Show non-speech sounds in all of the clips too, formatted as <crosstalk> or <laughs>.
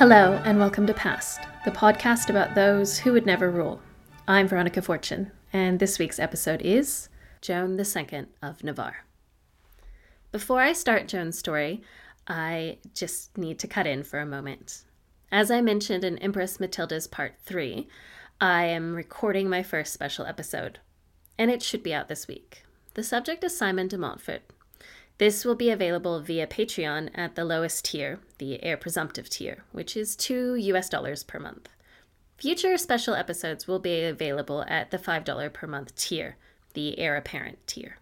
Hello, and welcome to Passed, the podcast about those who would never rule. I'm Veronica Fortune, and this week's episode is Joan II of Navarre. Before I start Joan's story, I just need to cut in for a moment. As I mentioned in Empress Matilda's Part 3, I am recording my first special episode, and it should be out this week. The subject is Simon de Montfort. This will be available via Patreon at the lowest tier, the heir presumptive tier, which is 2 US dollars per month. Future special episodes will be available at the $5 per month tier, the heir apparent tier.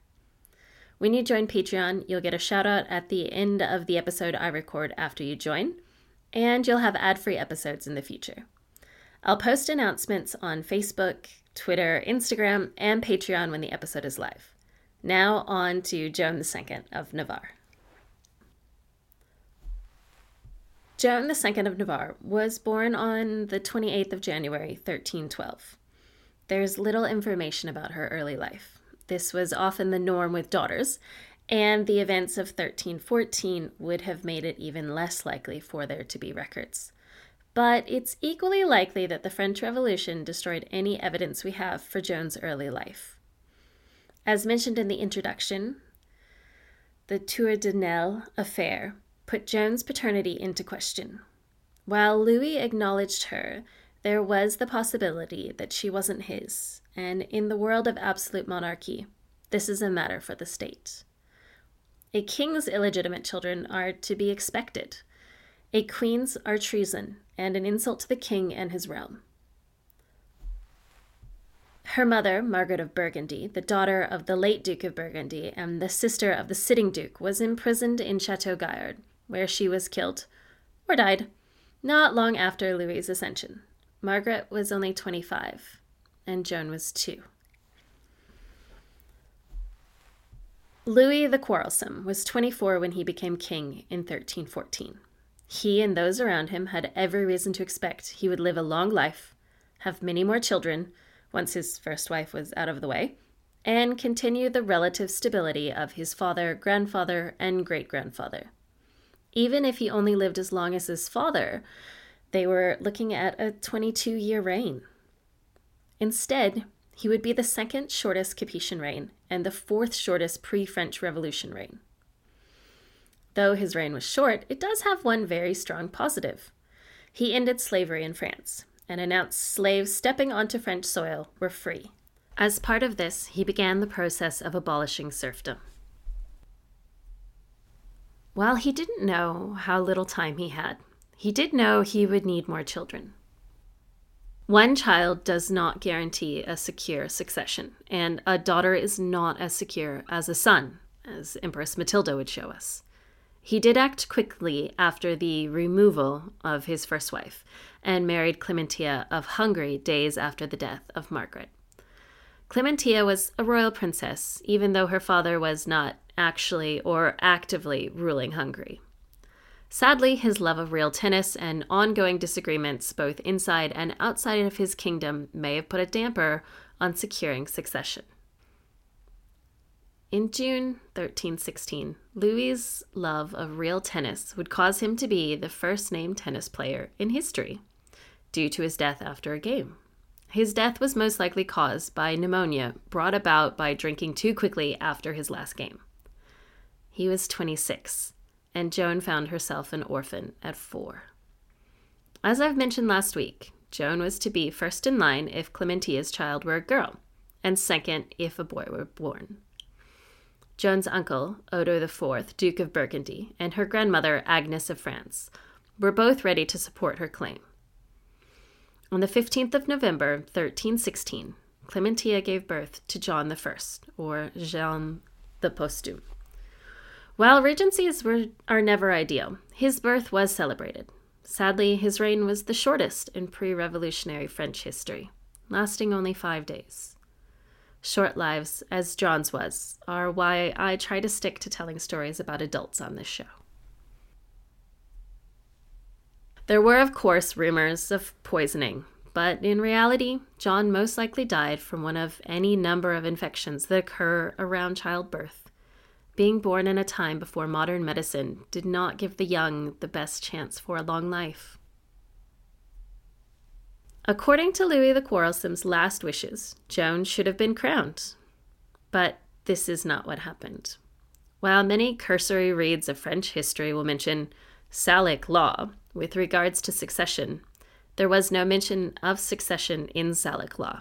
When you join Patreon, you'll get a shout out at the end of the episode I record after you join, and you'll have ad free episodes in the future. I'll post announcements on Facebook, Twitter, Instagram, and Patreon when the episode is live. Now on to Joan II of Navarre. Joan II of Navarre was born on the 28th of January, 1312. There's little information about her early life. This was often the norm with daughters, and the events of 1314 would have made it even less likely for there to be records. But it's equally likely that the French Revolution destroyed any evidence we have for Joan's early life. As mentioned in the introduction, the Tour de Nesle affair put Joan's paternity into question. While Louis acknowledged her, there was the possibility that she wasn't his, and in the world of absolute monarchy, this is a matter for the state. A king's illegitimate children are to be expected. A queen's are treason and an insult to the king and his realm. Her mother, Margaret of Burgundy, the daughter of the late Duke of Burgundy and the sister of the sitting Duke, was imprisoned in Chateau Gaillard, where she was killed, or died, not long after Louis's ascension. Margaret was only 25, and Joan was two. Louis the Quarrelsome was 24 when he became king in 1314. He and those around him had every reason to expect he would live a long life, have many more children, once his first wife was out of the way, and continue the relative stability of his father, grandfather, and great grandfather. Even if he only lived as long as his father, they were looking at a 22 year reign. Instead, he would be the second shortest Capetian reign and the fourth shortest pre French Revolution reign. Though his reign was short, it does have one very strong positive. He ended slavery in France, and announced slaves stepping onto French soil were free. As part of this, he began the process of abolishing serfdom. While he didn't know how little time he had, he did know he would need more children. One child does not guarantee a secure succession, and a daughter is not as secure as a son, as Empress Matilda would show us. He did act quickly after the removal of his first wife and married Clementia of Hungary days after the death of Margaret. Clementia was a royal princess, even though her father was not actually or actively ruling Hungary. Sadly, his love of real tennis and ongoing disagreements both inside and outside of his kingdom may have put a damper on securing succession. In June 1316, Louis's love of real tennis would cause him to be the first named tennis player in history, due to his death after a game. His death was most likely caused by pneumonia brought about by drinking too quickly after his last game. He was 26, and Joan found herself an orphan at four. As I've mentioned last week, Joan was to be first in line if Clementia's child were a girl, and second if a boy were born. Joan's uncle, Odo IV, Duke of Burgundy, and her grandmother, Agnes of France, were both ready to support her claim. On the 15th of November, 1316, Clementia gave birth to John I, or Jean the Posthume. While regencies were, are never ideal, his birth was celebrated. Sadly, his reign was the shortest in pre revolutionary French history, lasting only five days. Short lives, as John's was, are why I try to stick to telling stories about adults on this show. There were, of course, rumors of poisoning, but in reality, John most likely died from one of any number of infections that occur around childbirth. Being born in a time before modern medicine did not give the young the best chance for a long life. According to Louis the Quarrelsome's last wishes, Joan should have been crowned. But this is not what happened. While many cursory reads of French history will mention Salic law with regards to succession, there was no mention of succession in Salic law.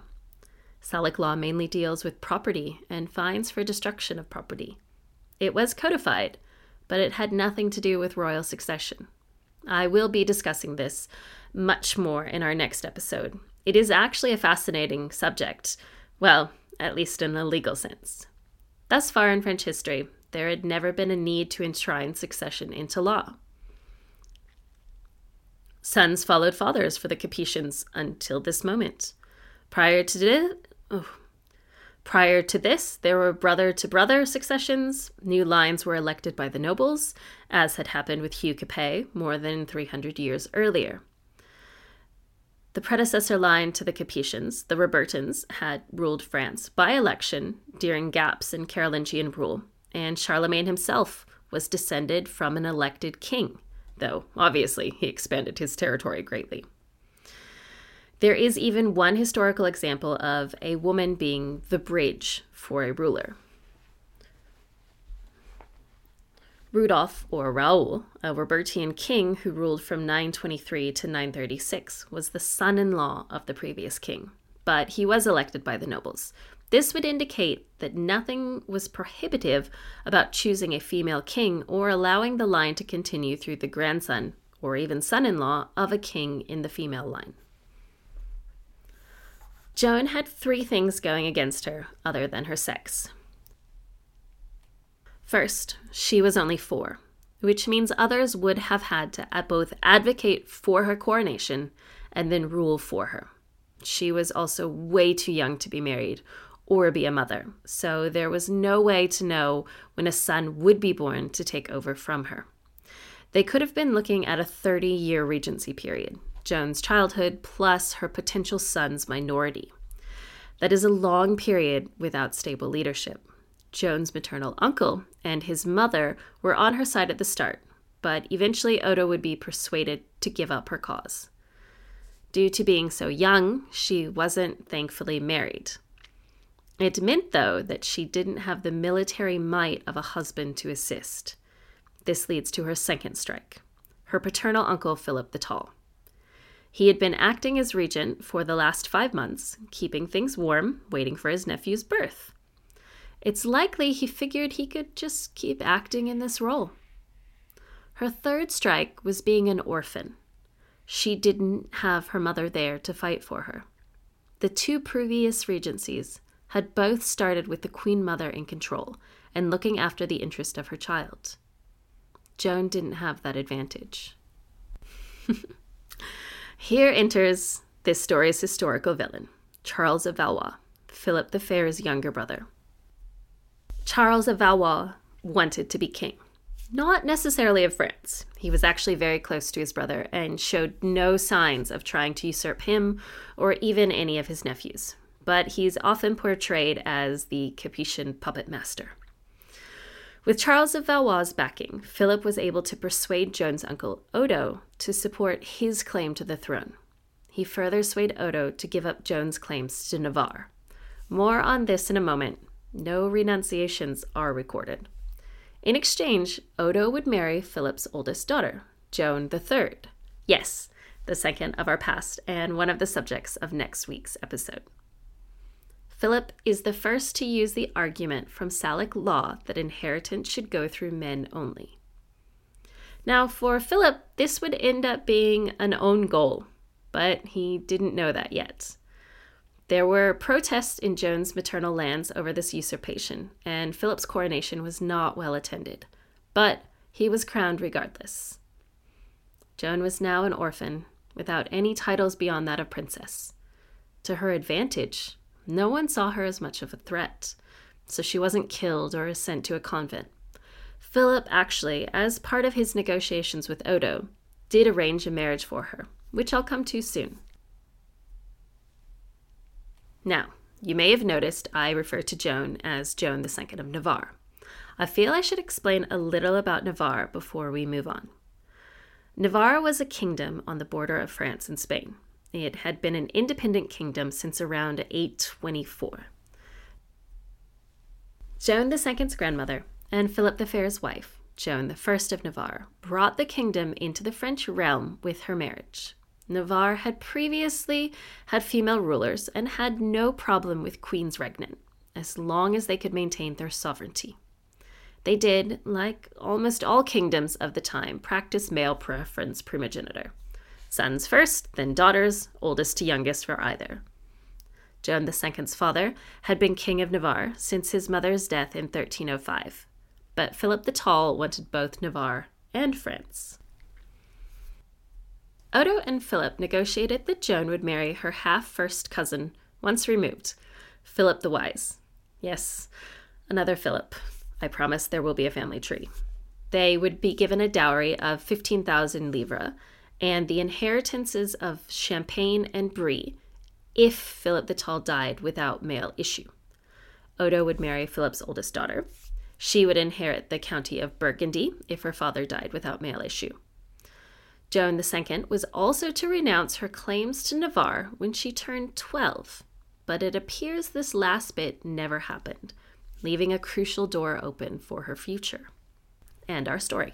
Salic law mainly deals with property and fines for destruction of property. It was codified, but it had nothing to do with royal succession. I will be discussing this much more in our next episode. It is actually a fascinating subject, well, at least in a legal sense. Thus far in French history, there had never been a need to enshrine succession into law. Sons followed fathers for the Capetians until this moment. Prior to this, oh, prior to this, there were brother to brother successions. New lines were elected by the nobles, as had happened with Hugh Capet more than 300 years earlier. The predecessor line to the Capetians, the Robertians, had ruled France by election during gaps in Carolingian rule, and Charlemagne himself was descended from an elected king, though obviously he expanded his territory greatly. There is even one historical example of a woman being the bridge for a ruler. Rudolf, or Raoul, a Robertian king who ruled from 923 to 936, was the son in law of the previous king, but he was elected by the nobles. This would indicate that nothing was prohibitive about choosing a female king or allowing the line to continue through the grandson, or even son in law, of a king in the female line. Joan had three things going against her other than her sex. First, she was only four, which means others would have had to both advocate for her coronation and then rule for her. She was also way too young to be married or be a mother, so there was no way to know when a son would be born to take over from her. They could have been looking at a 30 year regency period, Joan's childhood plus her potential son's minority. That is a long period without stable leadership. Joan's maternal uncle and his mother were on her side at the start, but eventually Odo would be persuaded to give up her cause. Due to being so young, she wasn't thankfully married. It meant, though, that she didn't have the military might of a husband to assist. This leads to her second strike her paternal uncle, Philip the Tall. He had been acting as regent for the last five months, keeping things warm, waiting for his nephew's birth. It's likely he figured he could just keep acting in this role. Her third strike was being an orphan. She didn't have her mother there to fight for her. The two previous regencies had both started with the Queen Mother in control and looking after the interest of her child. Joan didn't have that advantage. <laughs> Here enters this story's historical villain, Charles of Valois, Philip the Fair's younger brother. Charles of Valois wanted to be king. Not necessarily of France. He was actually very close to his brother and showed no signs of trying to usurp him or even any of his nephews. But he's often portrayed as the Capetian puppet master. With Charles of Valois' backing, Philip was able to persuade Joan's uncle Odo to support his claim to the throne. He further swayed Odo to give up Joan's claims to Navarre. More on this in a moment, no renunciations are recorded. In exchange, Odo would marry Philip's oldest daughter, Joan III. Yes, the second of our past and one of the subjects of next week's episode. Philip is the first to use the argument from Salic law that inheritance should go through men only. Now, for Philip, this would end up being an own goal, but he didn't know that yet. There were protests in Joan's maternal lands over this usurpation, and Philip's coronation was not well attended, but he was crowned regardless. Joan was now an orphan, without any titles beyond that of princess. To her advantage, no one saw her as much of a threat, so she wasn't killed or sent to a convent. Philip actually, as part of his negotiations with Odo, did arrange a marriage for her, which I'll come to soon. Now, you may have noticed I refer to Joan as Joan II of Navarre. I feel I should explain a little about Navarre before we move on. Navarre was a kingdom on the border of France and Spain. It had been an independent kingdom since around 824. Joan II's grandmother and Philip the Fair's wife, Joan I of Navarre, brought the kingdom into the French realm with her marriage. Navarre had previously had female rulers and had no problem with queens regnant, as long as they could maintain their sovereignty. They did, like almost all kingdoms of the time, practice male preference primogeniture. Sons first, then daughters, oldest to youngest for either. Joan II's father had been king of Navarre since his mother's death in 1305, but Philip the Tall wanted both Navarre and France. Odo and Philip negotiated that Joan would marry her half first cousin, once removed, Philip the Wise. Yes, another Philip. I promise there will be a family tree. They would be given a dowry of 15,000 livres and the inheritances of Champagne and Brie if Philip the Tall died without male issue. Odo would marry Philip's oldest daughter. She would inherit the county of Burgundy if her father died without male issue. Joan II was also to renounce her claims to Navarre when she turned 12, but it appears this last bit never happened, leaving a crucial door open for her future. And our story.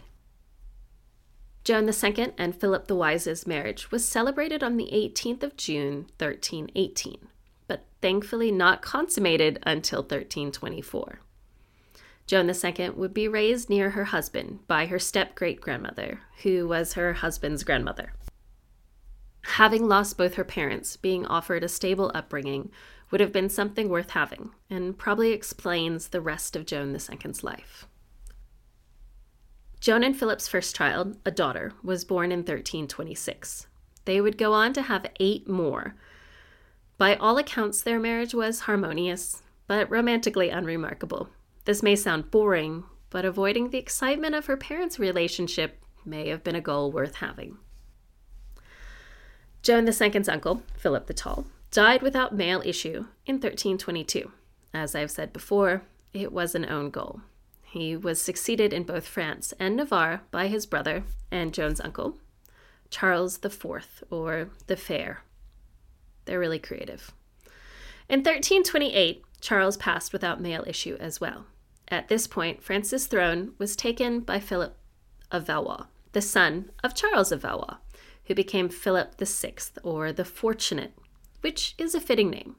Joan II and Philip the Wise's marriage was celebrated on the 18th of June, 1318, but thankfully not consummated until 1324. Joan II would be raised near her husband by her step great grandmother, who was her husband's grandmother. Having lost both her parents, being offered a stable upbringing would have been something worth having, and probably explains the rest of Joan II's life. Joan and Philip's first child, a daughter, was born in 1326. They would go on to have eight more. By all accounts, their marriage was harmonious, but romantically unremarkable. This may sound boring, but avoiding the excitement of her parents' relationship may have been a goal worth having. Joan II's uncle, Philip the Tall, died without male issue in 1322. As I've said before, it was an own goal. He was succeeded in both France and Navarre by his brother and Joan's uncle, Charles IV, or the Fair. They're really creative. In 1328, Charles passed without male issue as well. At this point, France's throne was taken by Philip of Valois, the son of Charles of Valois, who became Philip VI, or the Fortunate, which is a fitting name.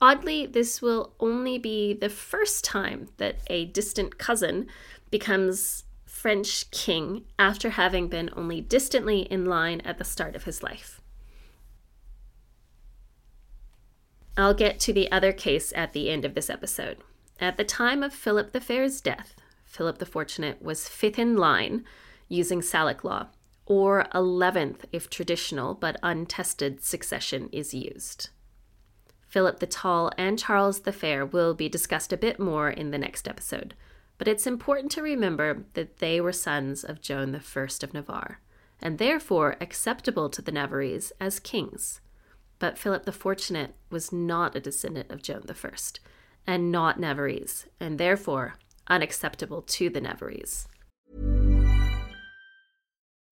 Oddly, this will only be the first time that a distant cousin becomes French king after having been only distantly in line at the start of his life. I'll get to the other case at the end of this episode. At the time of Philip the Fair's death, Philip the Fortunate was fifth in line using Salic law, or 11th if traditional but untested succession is used. Philip the Tall and Charles the Fair will be discussed a bit more in the next episode, but it's important to remember that they were sons of Joan I of Navarre, and therefore acceptable to the Navarrese as kings. But Philip the Fortunate was not a descendant of Joan I, and not Navarrese, and therefore unacceptable to the Navarrese.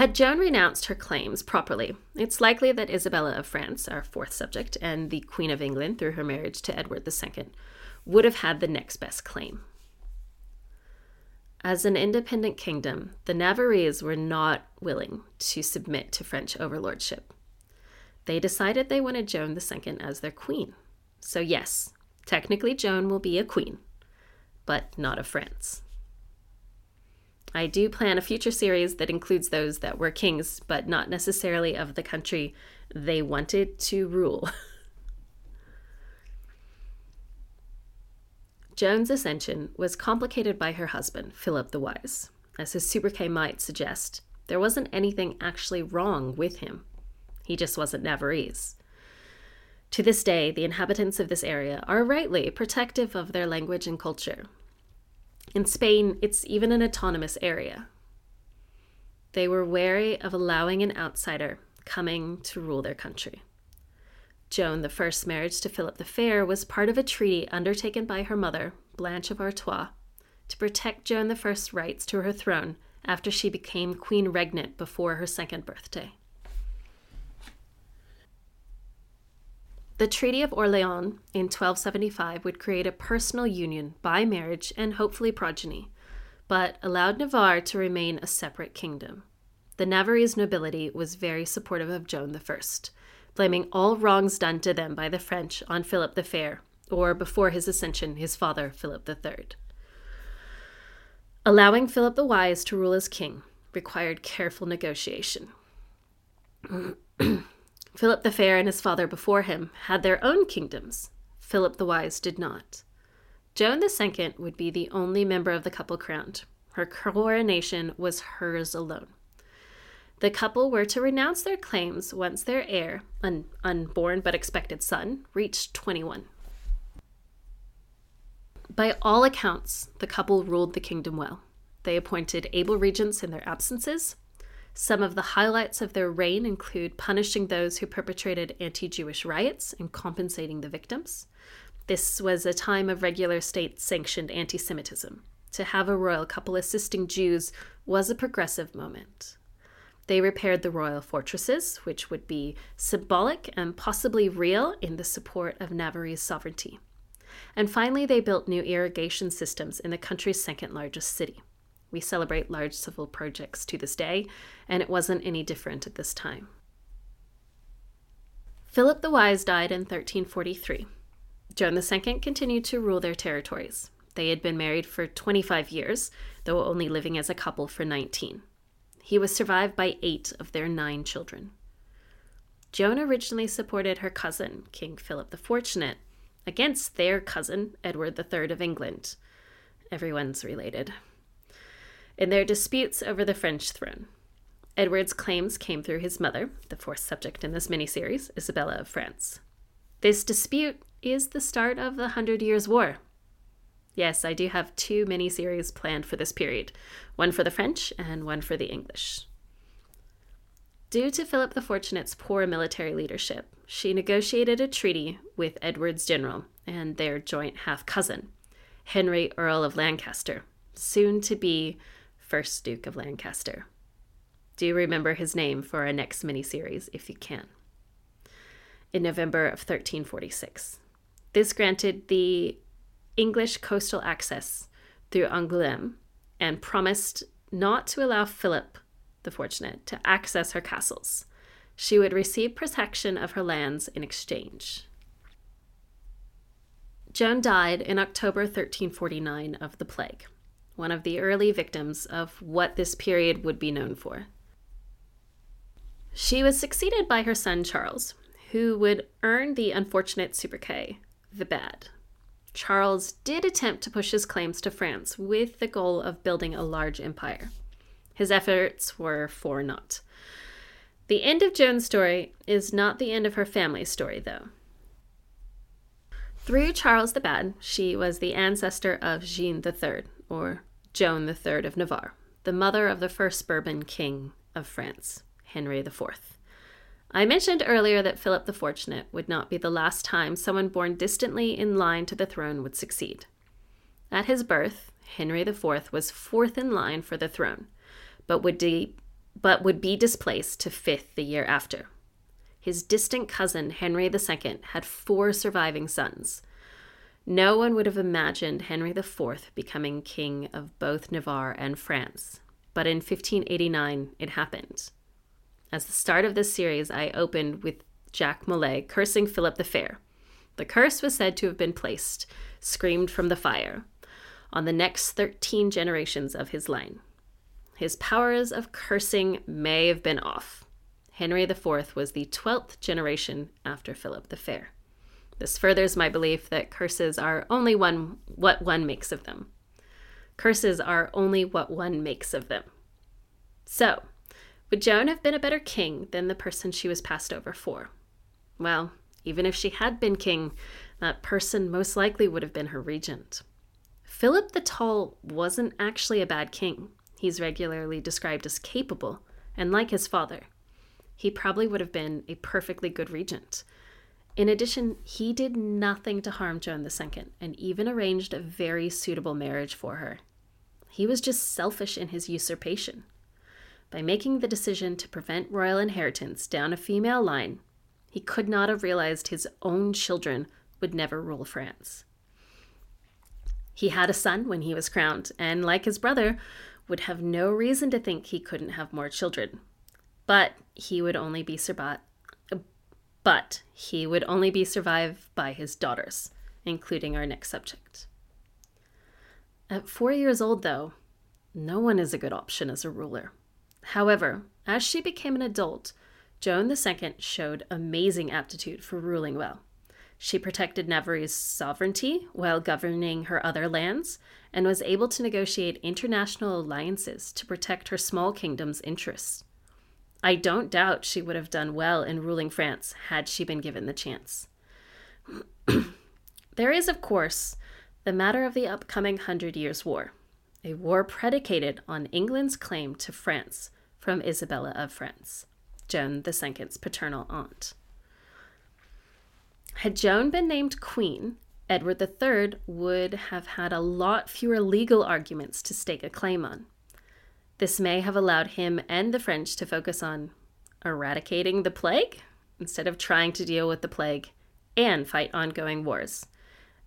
Had Joan renounced her claims properly, it's likely that Isabella of France, our fourth subject, and the Queen of England, through her marriage to Edward II, would have had the next best claim. As an independent kingdom, the Navarrese were not willing to submit to French overlordship. They decided they wanted Joan II as their queen. So, yes, technically Joan will be a queen, but not of France. I do plan a future series that includes those that were kings, but not necessarily of the country they wanted to rule. <laughs> Joan's ascension was complicated by her husband, Philip the Wise. As his sobriquet might suggest, there wasn't anything actually wrong with him. He just wasn't Navarrese. To this day, the inhabitants of this area are rightly protective of their language and culture, in Spain, it's even an autonomous area. They were wary of allowing an outsider coming to rule their country. Joan the I's marriage to Philip the Fair was part of a treaty undertaken by her mother, Blanche of Artois, to protect Joan I's rights to her throne after she became queen regnant before her second birthday. The Treaty of Orleans in 1275 would create a personal union by marriage and hopefully progeny, but allowed Navarre to remain a separate kingdom. The Navarrese nobility was very supportive of Joan I, blaming all wrongs done to them by the French on Philip the Fair, or before his ascension, his father, Philip III. Allowing Philip the Wise to rule as king required careful negotiation. <clears throat> Philip the Fair and his father before him had their own kingdoms. Philip the Wise did not. Joan II would be the only member of the couple crowned. Her coronation was hers alone. The couple were to renounce their claims once their heir, an unborn but expected son, reached 21. By all accounts, the couple ruled the kingdom well. They appointed able regents in their absences, some of the highlights of their reign include punishing those who perpetrated anti Jewish riots and compensating the victims. This was a time of regular state sanctioned anti Semitism. To have a royal couple assisting Jews was a progressive moment. They repaired the royal fortresses, which would be symbolic and possibly real in the support of Navarre's sovereignty. And finally, they built new irrigation systems in the country's second largest city. We celebrate large civil projects to this day, and it wasn't any different at this time. Philip the Wise died in 1343. Joan II continued to rule their territories. They had been married for 25 years, though only living as a couple for 19. He was survived by eight of their nine children. Joan originally supported her cousin, King Philip the Fortunate, against their cousin, Edward III of England. Everyone's related. In their disputes over the French throne, Edward's claims came through his mother, the fourth subject in this miniseries, Isabella of France. This dispute is the start of the Hundred Years' War. Yes, I do have two miniseries planned for this period one for the French and one for the English. Due to Philip the Fortunate's poor military leadership, she negotiated a treaty with Edward's general and their joint half cousin, Henry, Earl of Lancaster, soon to be first Duke of Lancaster. Do remember his name for our next miniseries if you can. In November of 1346. This granted the English coastal access through Angoulême and promised not to allow Philip the Fortunate to access her castles. She would receive protection of her lands in exchange. Joan died in October 1349 of the plague, one of the early victims of what this period would be known for. She was succeeded by her son Charles, who would earn the unfortunate sobriquet, the Bad. Charles did attempt to push his claims to France with the goal of building a large empire. His efforts were for naught. The end of Joan's story is not the end of her family's story, though. Through Charles the Bad, she was the ancestor of Jeanne III, or Joan III of Navarre, the mother of the first Bourbon king of France, Henry IV. I mentioned earlier that Philip the Fortunate would not be the last time someone born distantly in line to the throne would succeed. At his birth, Henry IV was fourth in line for the throne, but would, de- but would be displaced to fifth the year after. His distant cousin, Henry II, had four surviving sons. No one would have imagined Henry IV becoming king of both Navarre and France, but in 1589 it happened. As the start of this series, I opened with Jacques Molay cursing Philip the Fair. The curse was said to have been placed, screamed from the fire, on the next 13 generations of his line. His powers of cursing may have been off. Henry IV was the 12th generation after Philip the Fair. This furthers my belief that curses are only one what one makes of them. Curses are only what one makes of them. So, would Joan have been a better king than the person she was passed over for? Well, even if she had been king, that person most likely would have been her regent. Philip the Tall wasn't actually a bad king. He's regularly described as capable, and like his father, he probably would have been a perfectly good regent. In addition, he did nothing to harm Joan II and even arranged a very suitable marriage for her. He was just selfish in his usurpation. By making the decision to prevent royal inheritance down a female line, he could not have realized his own children would never rule France. He had a son when he was crowned, and like his brother, would have no reason to think he couldn't have more children. But he would only be survived but he would only be survived by his daughters, including our next subject. At four years old, though, no one is a good option as a ruler. However, as she became an adult, Joan II showed amazing aptitude for ruling well. She protected Navarre's sovereignty while governing her other lands and was able to negotiate international alliances to protect her small kingdom's interests. I don't doubt she would have done well in ruling France had she been given the chance. <clears throat> there is, of course, the matter of the upcoming Hundred Years' War, a war predicated on England's claim to France from Isabella of France, Joan II's paternal aunt. Had Joan been named queen, Edward III would have had a lot fewer legal arguments to stake a claim on. This may have allowed him and the French to focus on eradicating the plague instead of trying to deal with the plague and fight ongoing wars.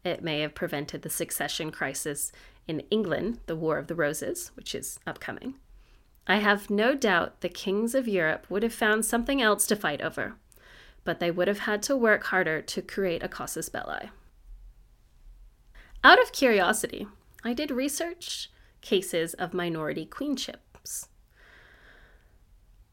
It may have prevented the succession crisis in England, the War of the Roses, which is upcoming. I have no doubt the kings of Europe would have found something else to fight over, but they would have had to work harder to create a casus belli. Out of curiosity, I did research cases of minority queenships.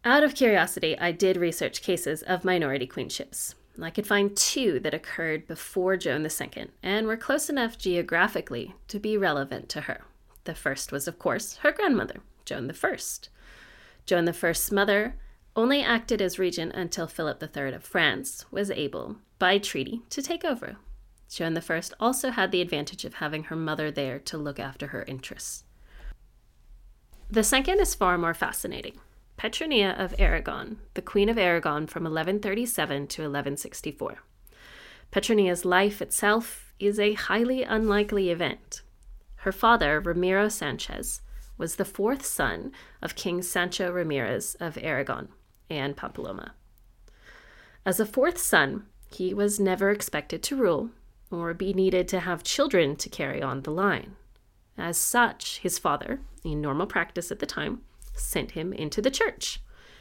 Out of curiosity, I did research cases of minority queenships. I could find two that occurred before Joan II and were close enough geographically to be relevant to her. The first was, of course, her grandmother, Joan I. Joan I's mother only acted as regent until Philip III of France was able, by treaty, to take over. Joan I also had the advantage of having her mother there to look after her interests. The second is far more fascinating. Petronia of Aragon, the Queen of Aragon from 1137 to 1164. Petronia's life itself is a highly unlikely event. Her father, Ramiro Sanchez, was the fourth son of King Sancho Ramirez of Aragon and Pamplona. As a fourth son, he was never expected to rule or be needed to have children to carry on the line. As such, his father, in normal practice at the time, sent him into the church.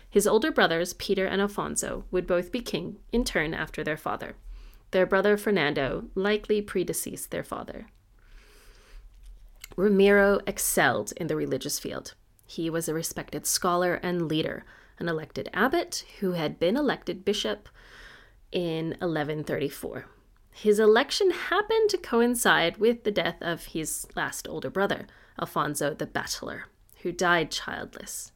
His older brothers, Peter and Alfonso, would both be king in turn after their father. Their brother Fernando likely predeceased their father. Ramiro excelled in the religious field. He was a respected scholar and leader, an elected abbot who had been elected bishop in 1134. His election happened to coincide with the death of his last older brother, Alfonso the Battler, who died childless.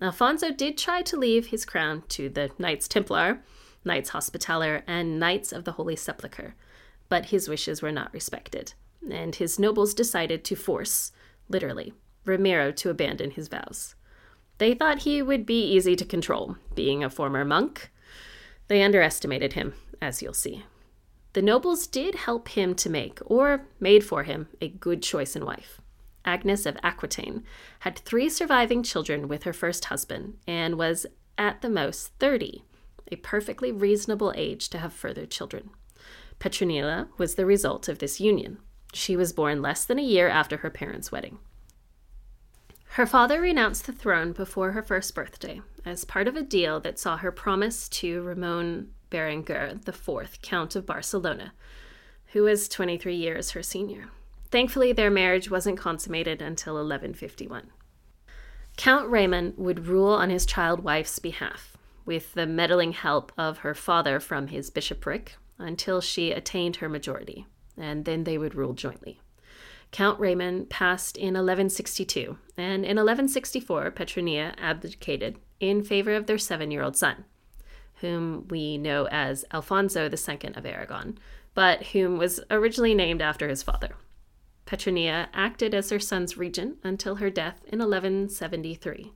Alfonso did try to leave his crown to the Knights Templar, Knights Hospitaller, and Knights of the Holy Sepulchre, but his wishes were not respected, and his nobles decided to force, literally, Ramiro to abandon his vows. They thought he would be easy to control, being a former monk. They underestimated him, as you'll see. The nobles did help him to make, or made for him, a good choice in wife. Agnes of Aquitaine had three surviving children with her first husband and was at the most 30, a perfectly reasonable age to have further children. Petronilla was the result of this union. She was born less than a year after her parents' wedding. Her father renounced the throne before her first birthday as part of a deal that saw her promise to Ramon Berenguer IV, Count of Barcelona, who was 23 years her senior. Thankfully, their marriage wasn't consummated until 1151. Count Raymond would rule on his child wife's behalf, with the meddling help of her father from his bishopric, until she attained her majority, and then they would rule jointly. Count Raymond passed in 1162, and in 1164, Petronia abdicated in favor of their seven year old son, whom we know as Alfonso II of Aragon, but whom was originally named after his father. Petronia acted as her son's regent until her death in 1173.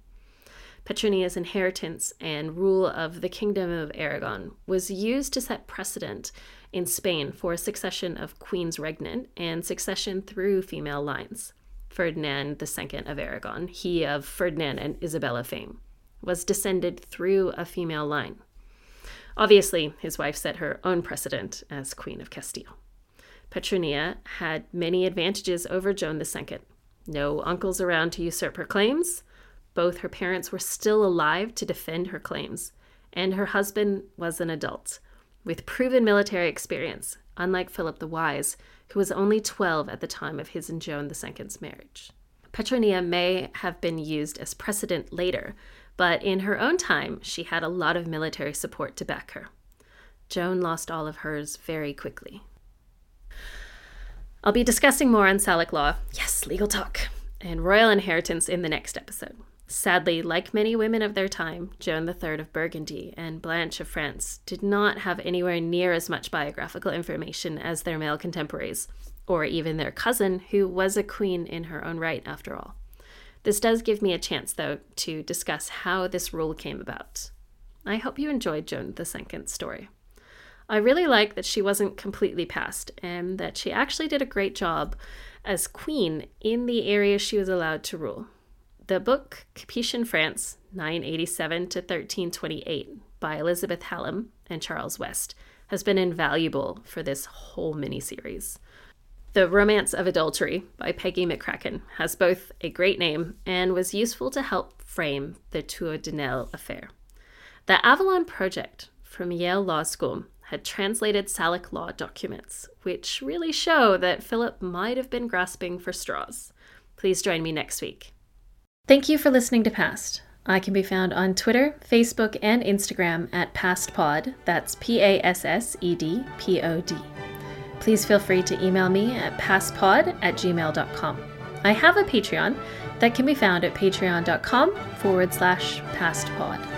Petronia's inheritance and rule of the Kingdom of Aragon was used to set precedent in Spain for a succession of queens regnant and succession through female lines. Ferdinand II of Aragon, he of Ferdinand and Isabella fame, was descended through a female line. Obviously, his wife set her own precedent as Queen of Castile. Petronia had many advantages over Joan II. No uncles around to usurp her claims. Both her parents were still alive to defend her claims, and her husband was an adult with proven military experience, unlike Philip the Wise, who was only 12 at the time of his and Joan II's marriage. Petronia may have been used as precedent later, but in her own time, she had a lot of military support to back her. Joan lost all of hers very quickly. I'll be discussing more on Salic law, yes, legal talk, and royal inheritance in the next episode. Sadly, like many women of their time, Joan III of Burgundy and Blanche of France did not have anywhere near as much biographical information as their male contemporaries, or even their cousin, who was a queen in her own right, after all. This does give me a chance, though, to discuss how this rule came about. I hope you enjoyed Joan II's story. I really like that she wasn't completely passed and that she actually did a great job as queen in the area she was allowed to rule. The book Capetian France, 987 to 1328, by Elizabeth Hallam and Charles West, has been invaluable for this whole miniseries. The Romance of Adultery by Peggy McCracken has both a great name and was useful to help frame the Tour de Nesle affair. The Avalon Project from Yale Law School had translated Salic law documents, which really show that Philip might have been grasping for straws. Please join me next week. Thank you for listening to Passed. I can be found on Twitter, Facebook, and Instagram at PassedPod. That's P A S S E D P O D. Please feel free to email me at passedpod at gmail.com. I have a Patreon that can be found at patreon.com forward slash passedpod.